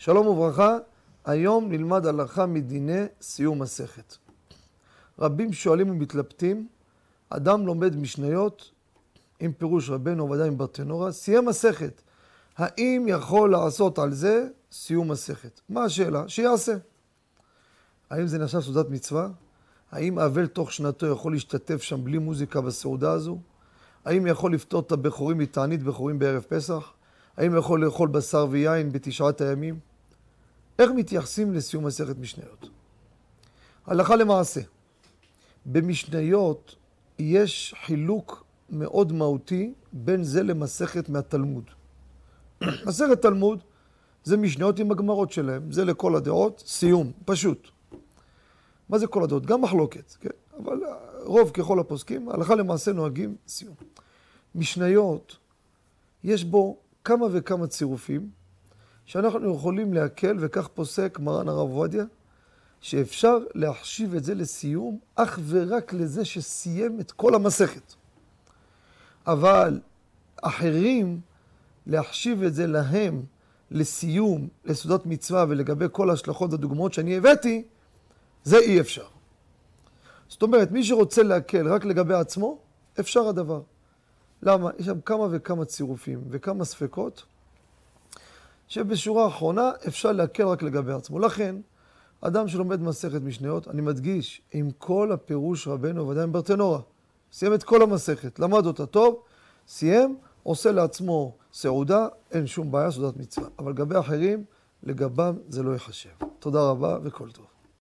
שלום וברכה, היום נלמד הלכה מדיני סיום מסכת. רבים שואלים ומתלבטים, אדם לומד משניות עם פירוש רבנו עובדיה עם ברטנורה, סיים מסכת. האם יכול לעשות על זה סיום מסכת? מה השאלה? שיעשה. האם זה נחשב סעודת מצווה? האם אבל תוך שנתו יכול להשתתף שם בלי מוזיקה בסעודה הזו? האם יכול לפתור את הבכורים מתענית בכורים בערב פסח? האם יכול לאכול בשר ויין בתשעת הימים? איך מתייחסים לסיום מסכת משניות? הלכה למעשה, במשניות יש חילוק מאוד מהותי בין זה למסכת מהתלמוד. מסכת תלמוד זה משניות עם הגמרות שלהם, זה לכל הדעות, סיום, פשוט. מה זה כל הדעות? גם מחלוקת, כן? אבל רוב ככל הפוסקים, הלכה למעשה נוהגים סיום. משניות, יש בו כמה וכמה צירופים, שאנחנו יכולים להקל, וכך פוסק מרן הרב עובדיה, שאפשר להחשיב את זה לסיום אך ורק לזה שסיים את כל המסכת. אבל אחרים, להחשיב את זה להם לסיום, לסעודת מצווה ולגבי כל ההשלכות והדוגמאות שאני הבאתי, זה אי אפשר. זאת אומרת, מי שרוצה להקל רק לגבי עצמו, אפשר הדבר. למה? יש שם כמה וכמה צירופים וכמה ספקות, שבשורה האחרונה אפשר להקל רק לגבי עצמו. לכן, אדם שלומד מסכת משניות, אני מדגיש, עם כל הפירוש רבנו ודאי עם ברטנורה. סיים את כל המסכת, למד אותה טוב, סיים, עושה לעצמו סעודה, אין שום בעיה, סעודת מצווה. אבל לגבי אחרים, לגבם זה לא ייחשב. תודה רבה וכל טוב.